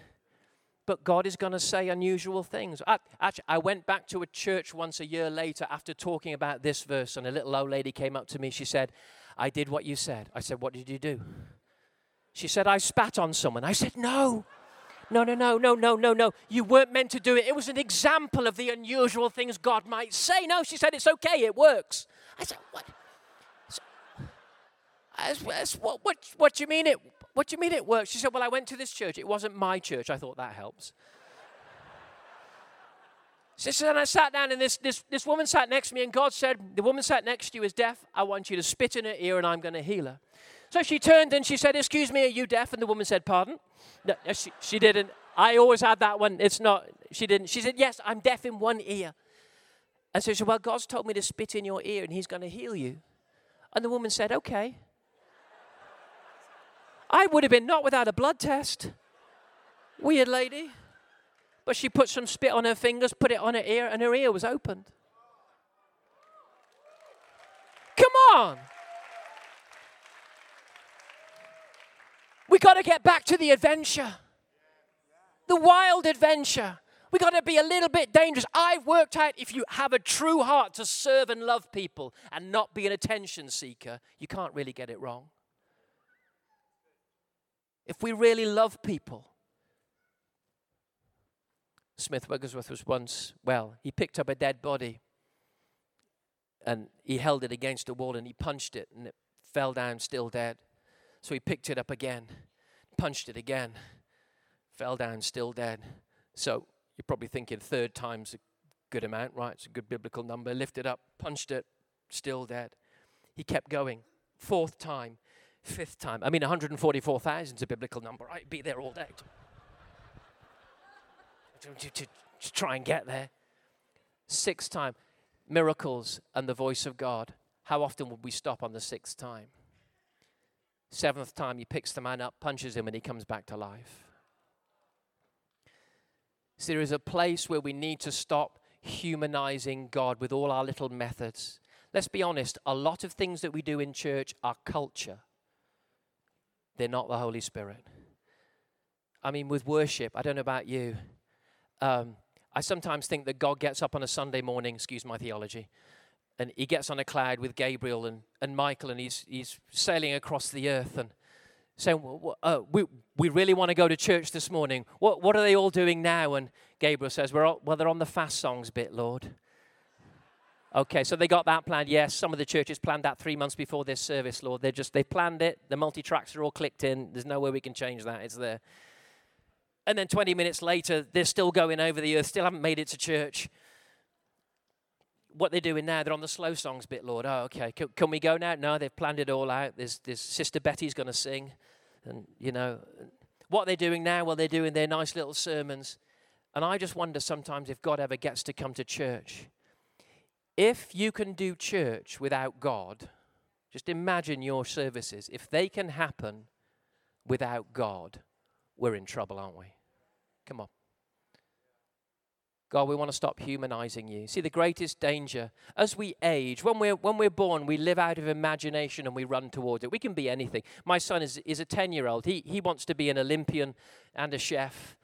But God is going to say unusual things. I, actually, I went back to a church once a year later after talking about this verse, and a little old lady came up to me. She said, I did what you said. I said, What did you do? She said, I spat on someone. I said, No. No, no, no, no, no, no, no. You weren't meant to do it. It was an example of the unusual things God might say. No, she said, It's okay. It works. I said, What? what, what, what do you mean it? What do you mean it works? She said, Well, I went to this church. It wasn't my church. I thought that helps. Said, and I sat down, and this, this, this woman sat next to me, and God said, The woman sat next to you is deaf. I want you to spit in her ear, and I'm going to heal her. So she turned and she said, Excuse me, are you deaf? And the woman said, Pardon? No, she, she didn't. I always had that one. It's not, she didn't. She said, Yes, I'm deaf in one ear. And so she said, Well, God's told me to spit in your ear and he's going to heal you. And the woman said, Okay. I would have been not without a blood test. Weird lady. But she put some spit on her fingers, put it on her ear, and her ear was opened. Come on. We got to get back to the adventure, the wild adventure. We got to be a little bit dangerous. I've worked out if you have a true heart to serve and love people and not be an attention seeker, you can't really get it wrong. If we really love people, Smith Wigglesworth was once, well, he picked up a dead body and he held it against a wall and he punched it and it fell down still dead. So he picked it up again, punched it again, fell down, still dead. So you're probably thinking third time's a good amount, right? It's a good biblical number. Lifted up, punched it, still dead. He kept going. Fourth time, fifth time. I mean, 144,000 is a biblical number. I'd be there all day to, to, to, try and get there. Sixth time, miracles and the voice of God. How often would we stop on the sixth time? Seventh time, he picks the man up, punches him, and he comes back to life. So there is a place where we need to stop humanizing God with all our little methods. let's be honest, a lot of things that we do in church are culture. They're not the Holy Spirit. I mean, with worship, I don't know about you. Um, I sometimes think that God gets up on a Sunday morning, excuse my theology, and he gets on a cloud with Gabriel and, and Michael, and he's, he's sailing across the earth and saying, well, uh, we, we really want to go to church this morning. What, what are they all doing now? And Gabriel says, We're all, well, they're on the fast songs bit, Lord. Okay, so they got that planned. Yes, some of the churches planned that three months before this service, Lord. They just they planned it. The multi tracks are all clicked in. There's no way we can change that. It's there. And then 20 minutes later, they're still going over the earth, still haven't made it to church. What they're doing now, they're on the slow songs bit, Lord. Oh, okay. Can, can we go now? No, they've planned it all out. There's, there's Sister Betty's going to sing. And, you know, what they're doing now, well, they're doing their nice little sermons. And I just wonder sometimes if God ever gets to come to church. If you can do church without God, just imagine your services. If they can happen without God, we're in trouble, aren't we? Come on. God, we want to stop humanizing you. See, the greatest danger as we age, when we're, when we're born, we live out of imagination and we run towards it. We can be anything. My son is, is a 10 year old. He, he wants to be an Olympian and a chef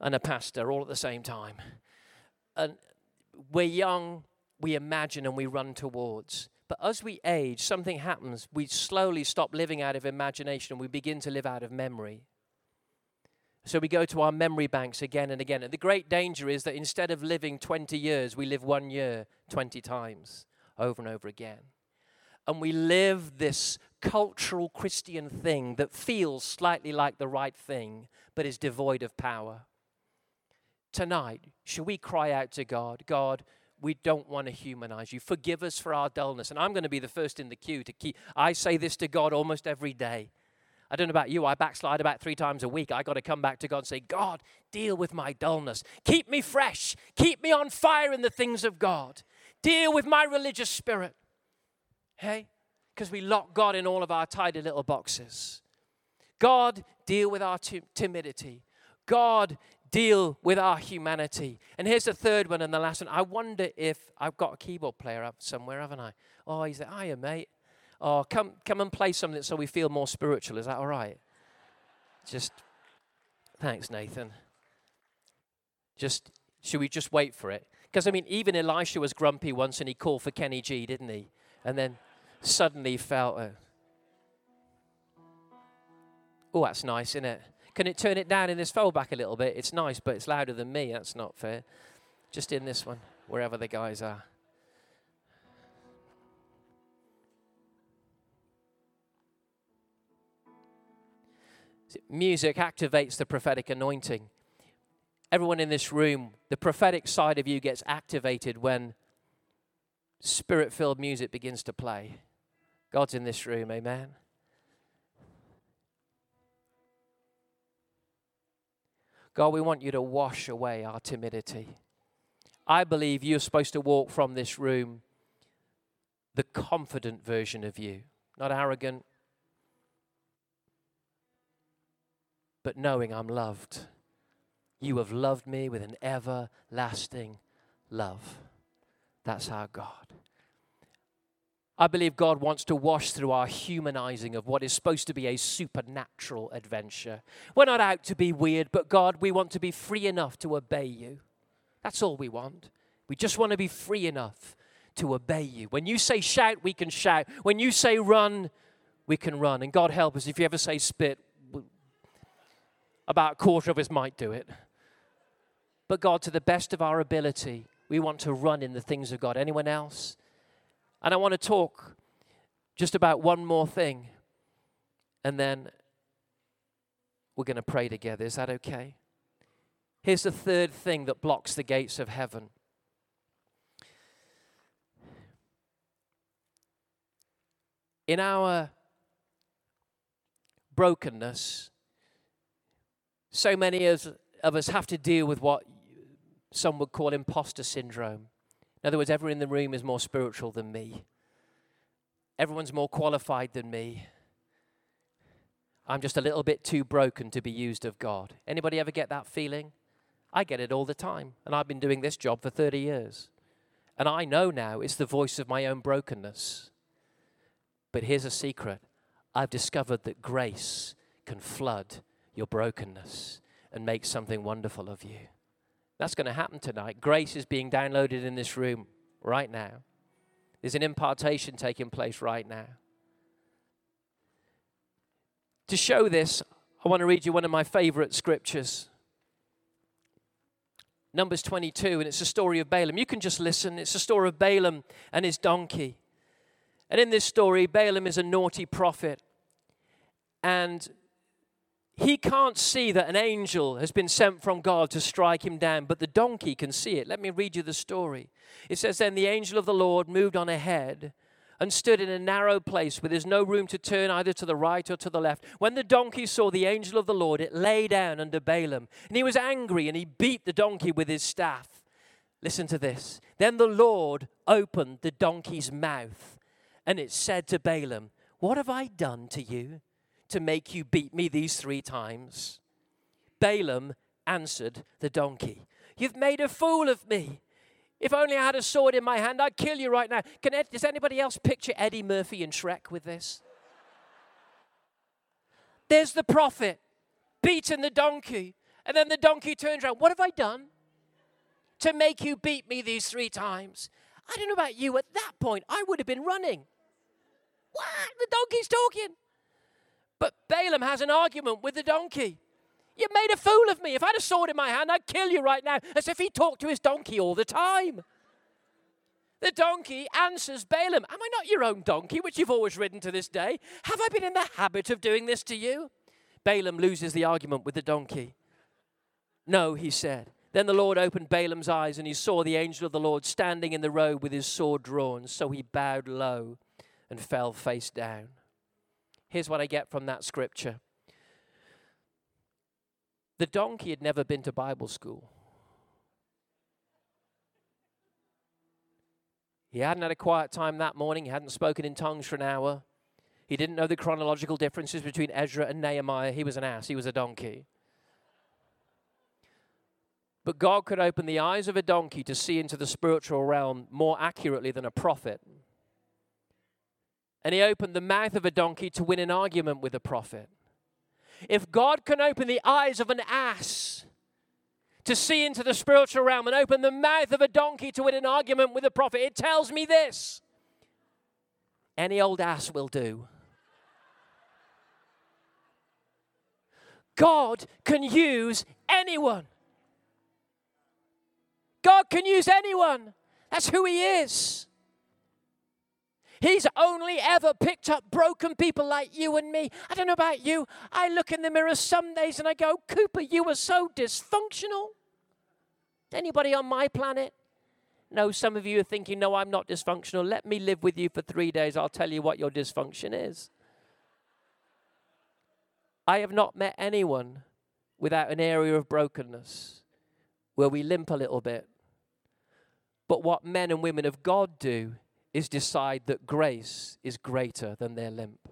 and a pastor all at the same time. And we're young, we imagine and we run towards. But as we age, something happens. We slowly stop living out of imagination and we begin to live out of memory. So we go to our memory banks again and again. And the great danger is that instead of living 20 years, we live one year 20 times over and over again. And we live this cultural Christian thing that feels slightly like the right thing, but is devoid of power. Tonight, should we cry out to God, God, we don't want to humanize you. Forgive us for our dullness. And I'm going to be the first in the queue to keep. I say this to God almost every day. I don't know about you, I backslide about three times a week. I got to come back to God and say, God, deal with my dullness. Keep me fresh. Keep me on fire in the things of God. Deal with my religious spirit. Hey? Because we lock God in all of our tidy little boxes. God, deal with our t- timidity. God, deal with our humanity. And here's the third one and the last one. I wonder if I've got a keyboard player up somewhere, haven't I? Oh, he's there. Hiya, mate oh, come, come and play something so we feel more spiritual. Is that all right? Just, thanks, Nathan. Just, should we just wait for it? Because, I mean, even Elisha was grumpy once and he called for Kenny G, didn't he? And then suddenly felt, uh, oh, that's nice, isn't it? Can it turn it down in this fold back a little bit? It's nice, but it's louder than me. That's not fair. Just in this one, wherever the guys are. Music activates the prophetic anointing. Everyone in this room, the prophetic side of you gets activated when spirit filled music begins to play. God's in this room, amen. God, we want you to wash away our timidity. I believe you're supposed to walk from this room the confident version of you, not arrogant, but knowing I'm loved. You have loved me with an everlasting love. That's our God. I believe God wants to wash through our humanizing of what is supposed to be a supernatural adventure. We're not out to be weird, but God, we want to be free enough to obey you. That's all we want. We just want to be free enough to obey you. When you say shout, we can shout. When you say run, we can run. And God help us if you ever say spit, about a quarter of us might do it. But God, to the best of our ability, we want to run in the things of God. Anyone else? And I want to talk just about one more thing, and then we're going to pray together. Is that okay? Here's the third thing that blocks the gates of heaven. In our brokenness, so many of, us have to deal with what some would call imposter syndrome. In other words, everyone in the room is more spiritual than me. Everyone's more qualified than me. I'm just a little bit too broken to be used of God. Anybody ever get that feeling? I get it all the time, and I've been doing this job for 30 years. And I know now it's the voice of my own brokenness. But here's a secret I've discovered that grace can flood your brokenness and make something wonderful of you. That's going to happen tonight. Grace is being downloaded in this room right now. There's an impartation taking place right now. To show this, I want to read you one of my favorite scriptures. Numbers 22, and it's a story of Balaam. You can just listen. It's a story of Balaam and his donkey. And in this story, Balaam is a naughty prophet. And he can't see that an angel has been sent from God to strike him down, but the donkey can see it. Let me read you the story. It says, Then the angel of the Lord moved on ahead and stood in a narrow place where there's no room to turn either to the right or to the left. When the donkey saw the angel of the Lord, it lay down under Balaam, and he was angry and he beat the donkey with his staff. Listen to this. Then the Lord opened the donkey's mouth, and it said to Balaam, What have I done to you? To make you beat me these three times? Balaam answered the donkey, You've made a fool of me. If only I had a sword in my hand, I'd kill you right now. Can does anybody else picture Eddie Murphy in Shrek with this? There's the prophet beating the donkey, and then the donkey turns around. What have I done to make you beat me these three times? I don't know about you. At that point, I would have been running. What? The donkey's talking. But Balaam has an argument with the donkey. You made a fool of me. If I had a sword in my hand, I'd kill you right now, as if he talked to his donkey all the time. The donkey answers Balaam, Am I not your own donkey, which you've always ridden to this day? Have I been in the habit of doing this to you? Balaam loses the argument with the donkey. No, he said. Then the Lord opened Balaam's eyes, and he saw the angel of the Lord standing in the road with his sword drawn. So he bowed low and fell face down. Here's what I get from that scripture the donkey had never been to Bible school. He hadn't had a quiet time that morning. He hadn't spoken in tongues for an hour. He didn't know the chronological differences between Ezra and Nehemiah. He was an ass, he was a donkey. But God could open the eyes of a donkey to see into the spiritual realm more accurately than a prophet. And he opened the mouth of a donkey to win an argument with a prophet. If God can open the eyes of an ass to see into the spiritual realm and open the mouth of a donkey to win an argument with a prophet, it tells me this any old ass will do. God can use anyone. God can use anyone. That's who He is. He's only ever picked up broken people like you and me. I don't know about you. I look in the mirror some days and I go, Cooper, you were so dysfunctional. Anybody on my planet? No, some of you are thinking, no, I'm not dysfunctional. Let me live with you for three days. I'll tell you what your dysfunction is. I have not met anyone without an area of brokenness where we limp a little bit. But what men and women of God do is decide that grace is greater than their limp.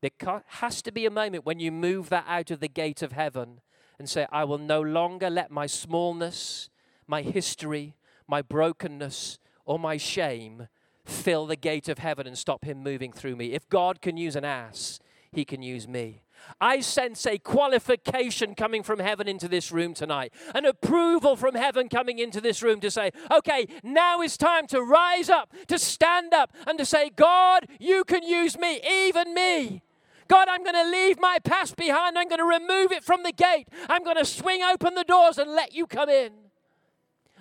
There has to be a moment when you move that out of the gate of heaven and say, I will no longer let my smallness, my history, my brokenness, or my shame fill the gate of heaven and stop him moving through me. If God can use an ass, he can use me. I sense a qualification coming from heaven into this room tonight, an approval from heaven coming into this room to say, okay, now is time to rise up, to stand up, and to say, God, you can use me, even me. God, I'm going to leave my past behind. I'm going to remove it from the gate. I'm going to swing open the doors and let you come in.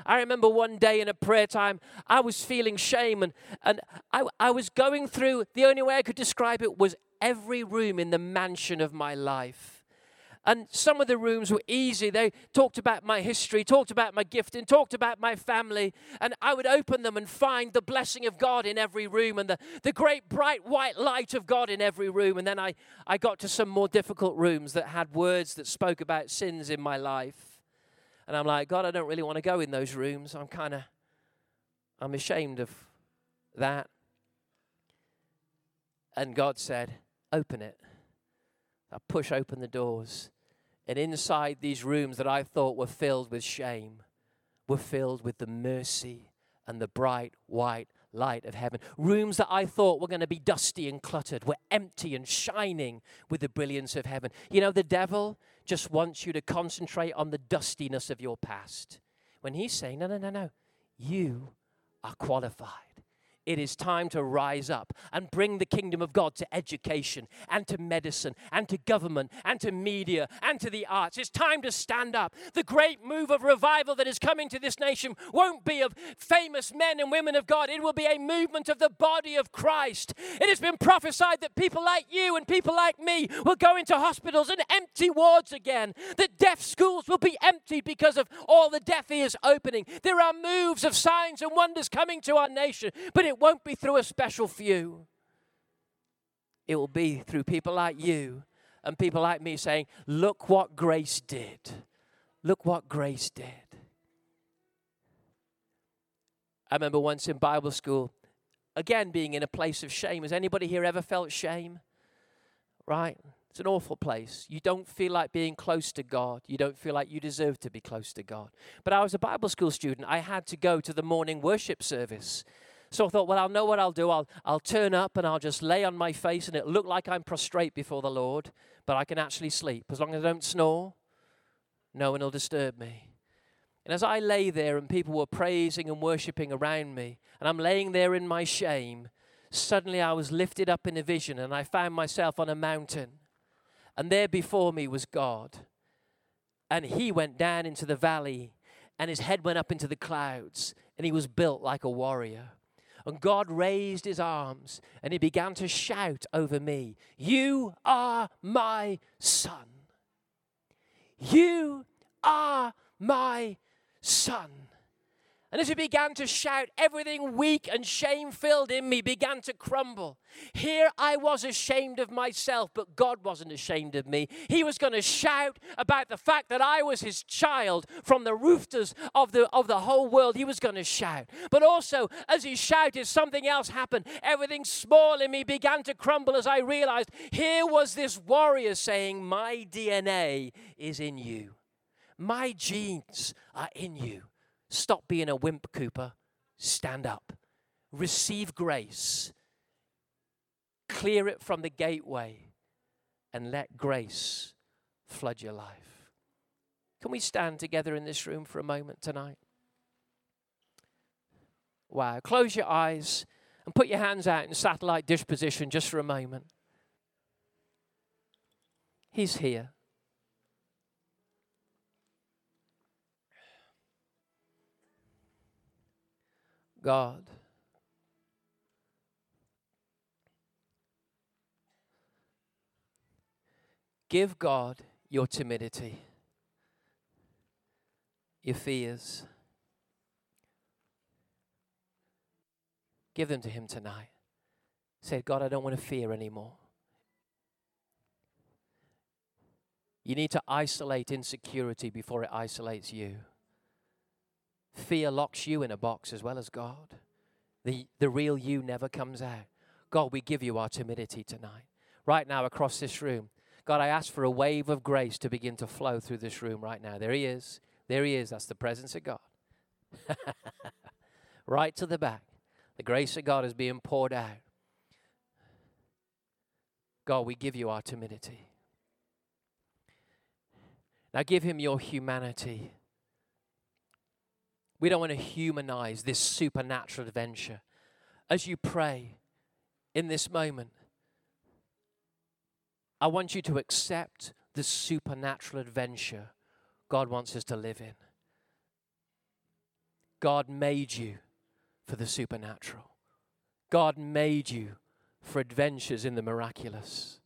I remember one day in a prayer time, I was feeling shame and, and I, I was going through, the only way I could describe it was every room in the mansion of my life. And some of the rooms were easy. They talked about my history, talked about my gifting, talked about my family. And I would open them and find the blessing of God in every room and the, the great bright white light of God in every room. And then I, I got to some more difficult rooms that had words that spoke about sins in my life. And I'm like, God, I don't really want to go in those rooms. I'm kind of, I'm ashamed of that. And God said, open it. I push open the doors. And inside these rooms that I thought were filled with shame were filled with the mercy and the bright white light of heaven. Rooms that I thought were going to be dusty and cluttered were empty and shining with the brilliance of heaven. You know, the devil just wants you to concentrate on the dustiness of your past. When he's saying, no, no, no, no, you are qualified. It is time to rise up and bring the kingdom of God to education and to medicine and to government and to media and to the arts. It's time to stand up. The great move of revival that is coming to this nation won't be of famous men and women of God, it will be a movement of the body of Christ. It has been prophesied that people like you and people like me will go into hospitals and empty wards again, that deaf schools will be emptied because of all the deaf ears opening. There are moves of signs and wonders coming to our nation, but it it won't be through a special few. It will be through people like you and people like me saying, Look what grace did. Look what grace did. I remember once in Bible school, again being in a place of shame. Has anybody here ever felt shame? Right? It's an awful place. You don't feel like being close to God. You don't feel like you deserve to be close to God. But I was a Bible school student. I had to go to the morning worship service. So I thought, well, I'll know what I'll do. I'll, I'll turn up and I'll just lay on my face and it'll look like I'm prostrate before the Lord, but I can actually sleep. As long as I don't snore, no one will disturb me. And as I lay there and people were praising and worshiping around me, and I'm laying there in my shame, suddenly I was lifted up in a vision and I found myself on a mountain. And there before me was God. And He went down into the valley and His head went up into the clouds and He was built like a warrior. And God raised his arms and he began to shout over me, You are my son. You are my son. And as he began to shout, everything weak and shame filled in me began to crumble. Here I was ashamed of myself, but God wasn't ashamed of me. He was going to shout about the fact that I was his child from the roofers of the, of the whole world. He was going to shout. But also, as he shouted, something else happened. Everything small in me began to crumble as I realized here was this warrior saying, My DNA is in you, my genes are in you. Stop being a wimp, Cooper. Stand up. Receive grace. Clear it from the gateway and let grace flood your life. Can we stand together in this room for a moment tonight? Wow. Close your eyes and put your hands out in satellite dish position just for a moment. He's here. God. Give God your timidity, your fears. Give them to Him tonight. Say, God, I don't want to fear anymore. You need to isolate insecurity before it isolates you. Fear locks you in a box as well as God. The, the real you never comes out. God, we give you our timidity tonight. Right now, across this room. God, I ask for a wave of grace to begin to flow through this room right now. There he is. There he is. That's the presence of God. right to the back. The grace of God is being poured out. God, we give you our timidity. Now give him your humanity. We don't want to humanize this supernatural adventure. As you pray in this moment, I want you to accept the supernatural adventure God wants us to live in. God made you for the supernatural. God made you for adventures in the miraculous.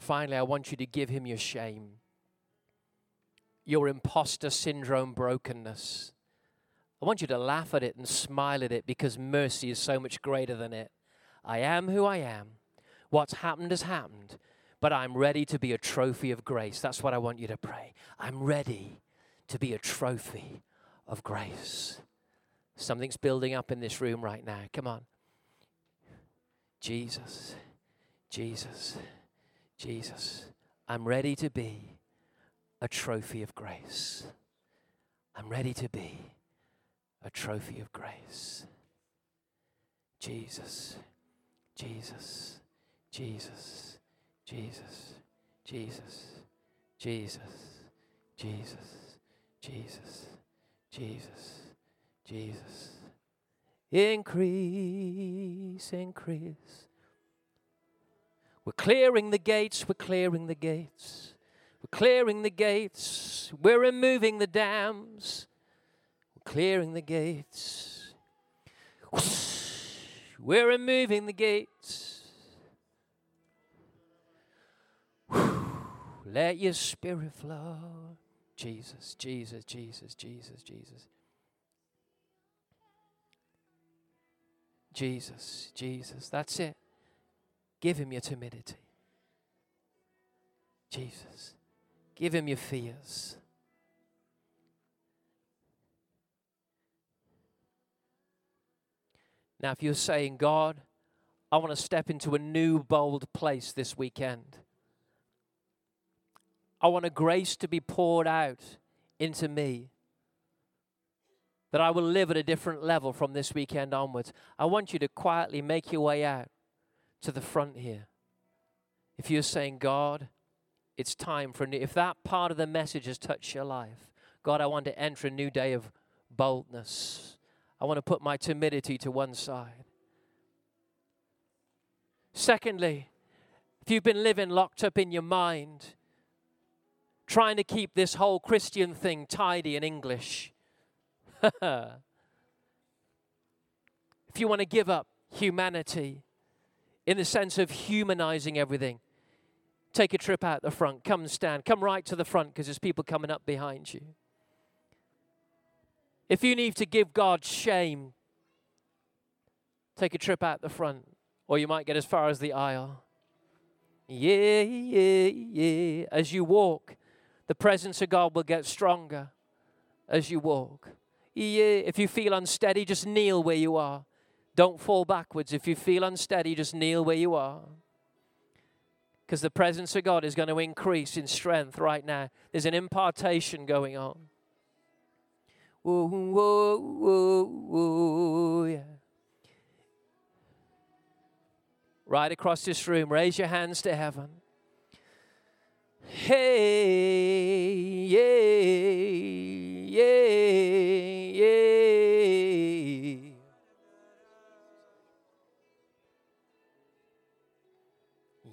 Finally, I want you to give him your shame your imposter syndrome brokenness. I want you to laugh at it and smile at it because mercy is so much greater than it. I am who I am. What's happened has happened, but I'm ready to be a trophy of grace. That's what I want you to pray. I'm ready to be a trophy of grace. Something's building up in this room right now. Come on. Jesus, Jesus, Jesus. I'm ready to be a trophy of grace. I'm ready to be a trophy of grace. Jesus, Jesus, Jesus, Jesus, Jesus, Jesus, Jesus, Jesus, Jesus, Jesus. Increase, increase. We're clearing the gates, we're clearing the gates. We're clearing the gates, we're removing the dams, we're clearing the gates. We're removing the gates. Let your spirit flow. Jesus, Jesus, Jesus, Jesus, Jesus. Jesus, Jesus. That's it. Give him your timidity. Jesus. Give him your fears. Now, if you're saying, God, I want to step into a new, bold place this weekend, I want a grace to be poured out into me, that I will live at a different level from this weekend onwards. I want you to quietly make your way out to the front here. If you're saying, God, it's time for a new, if that part of the message has touched your life, God, I want to enter a new day of boldness. I want to put my timidity to one side. Secondly, if you've been living locked up in your mind, trying to keep this whole Christian thing tidy in English, if you want to give up humanity in the sense of humanizing everything, take a trip out the front. Come and stand. Come right to the front because there's people coming up behind you. If you need to give God shame, take a trip out the front, or you might get as far as the aisle. Yeah, yeah, yeah. As you walk, the presence of God will get stronger as you walk. Yeah, if you feel unsteady, just kneel where you are. Don't fall backwards. If you feel unsteady, just kneel where you are. Because the presence of God is going to increase in strength right now. There's an impartation going on. Whoa, whoa, whoa, whoa, yeah. Right across this room, raise your hands to heaven. Hey, yeah, yeah,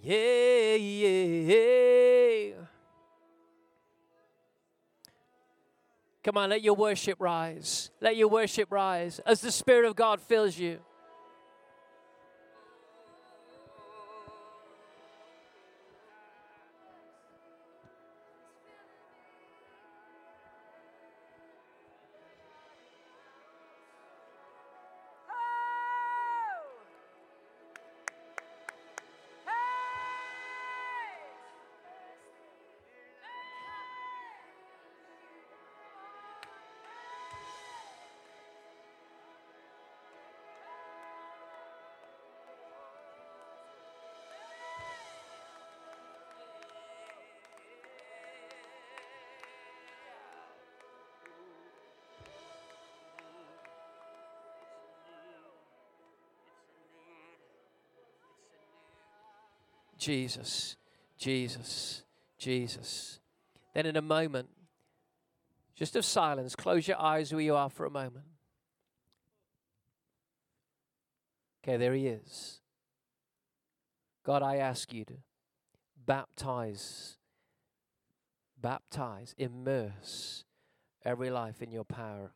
Yeah. Come on, let your worship rise. Let your worship rise as the Spirit of God fills you. Jesus, Jesus, Jesus. Then, in a moment, just of silence, close your eyes where you are for a moment. Okay, there he is. God, I ask you to baptize, baptize, immerse every life in your power.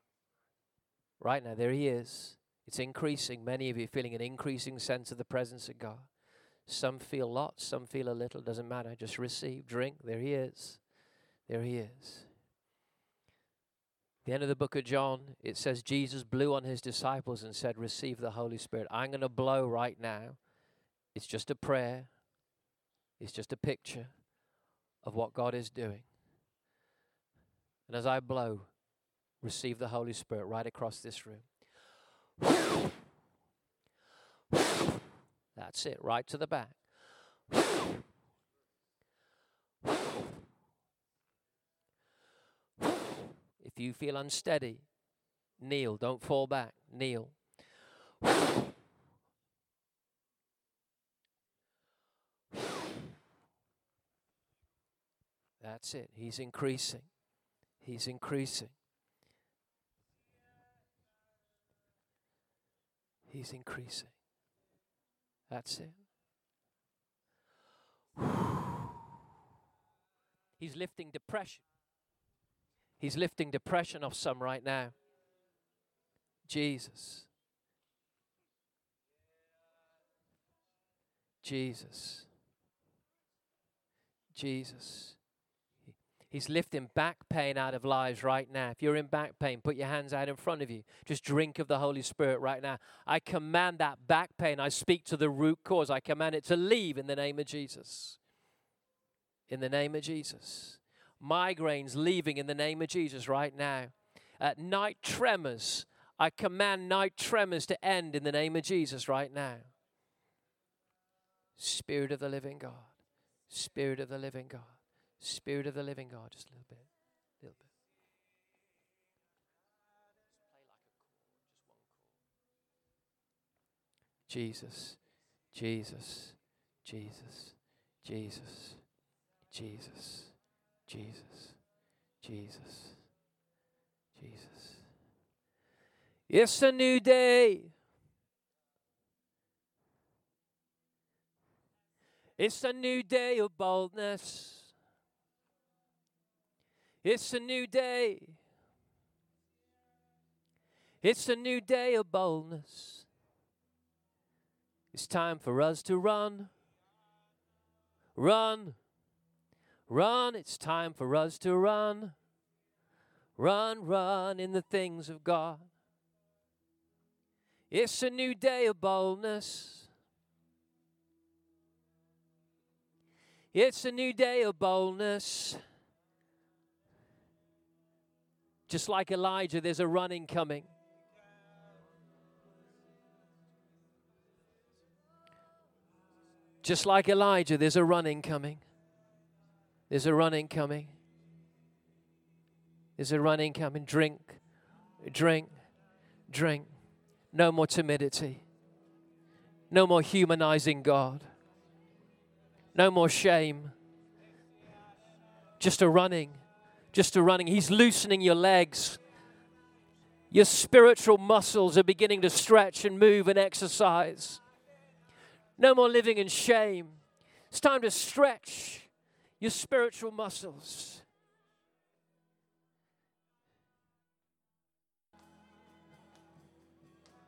Right now, there he is. It's increasing. Many of you feeling an increasing sense of the presence of God. Some feel lots, some feel a little, doesn't matter. Just receive, drink. There he is. There he is. The end of the book of John, it says Jesus blew on his disciples and said, Receive the Holy Spirit. I'm going to blow right now. It's just a prayer, it's just a picture of what God is doing. And as I blow, receive the Holy Spirit right across this room. That's it, right to the back. If you feel unsteady? Kneel. Don't fall back. Kneel. That's it. He's increasing. He's increasing. He's increasing. That's it. He's lifting depression. He's lifting depression off some right now. Jesus. Jesus. Jesus. He's lifting back pain out of lives right now. If you're in back pain, put your hands out in front of you. Just drink of the Holy Spirit right now. I command that back pain. I speak to the root cause. I command it to leave in the name of Jesus. In the name of Jesus. Migraines leaving in the name of Jesus right now. At night tremors. I command night tremors to end in the name of Jesus right now. Spirit of the living God. Spirit of the living God. Spirit of the living God, just a little bit. A little bit. Jesus, Jesus, Jesus, Jesus, Jesus, Jesus, Jesus, Jesus. It's a new day. It's a new day of boldness. It's a new day. It's a new day of boldness. It's time for us to run. Run. Run. It's time for us to run. Run, run in the things of God. It's a new day of boldness. It's a new day of boldness. Just like Elijah, there's a running coming. Just like Elijah, there's a running coming. There's a running coming. There's a running coming. Drink, drink, drink. No more timidity. No more humanizing God. No more shame. Just a running just a running. He's loosening your legs. Your spiritual muscles are beginning to stretch and move and exercise. No more living in shame. It's time to stretch your spiritual muscles.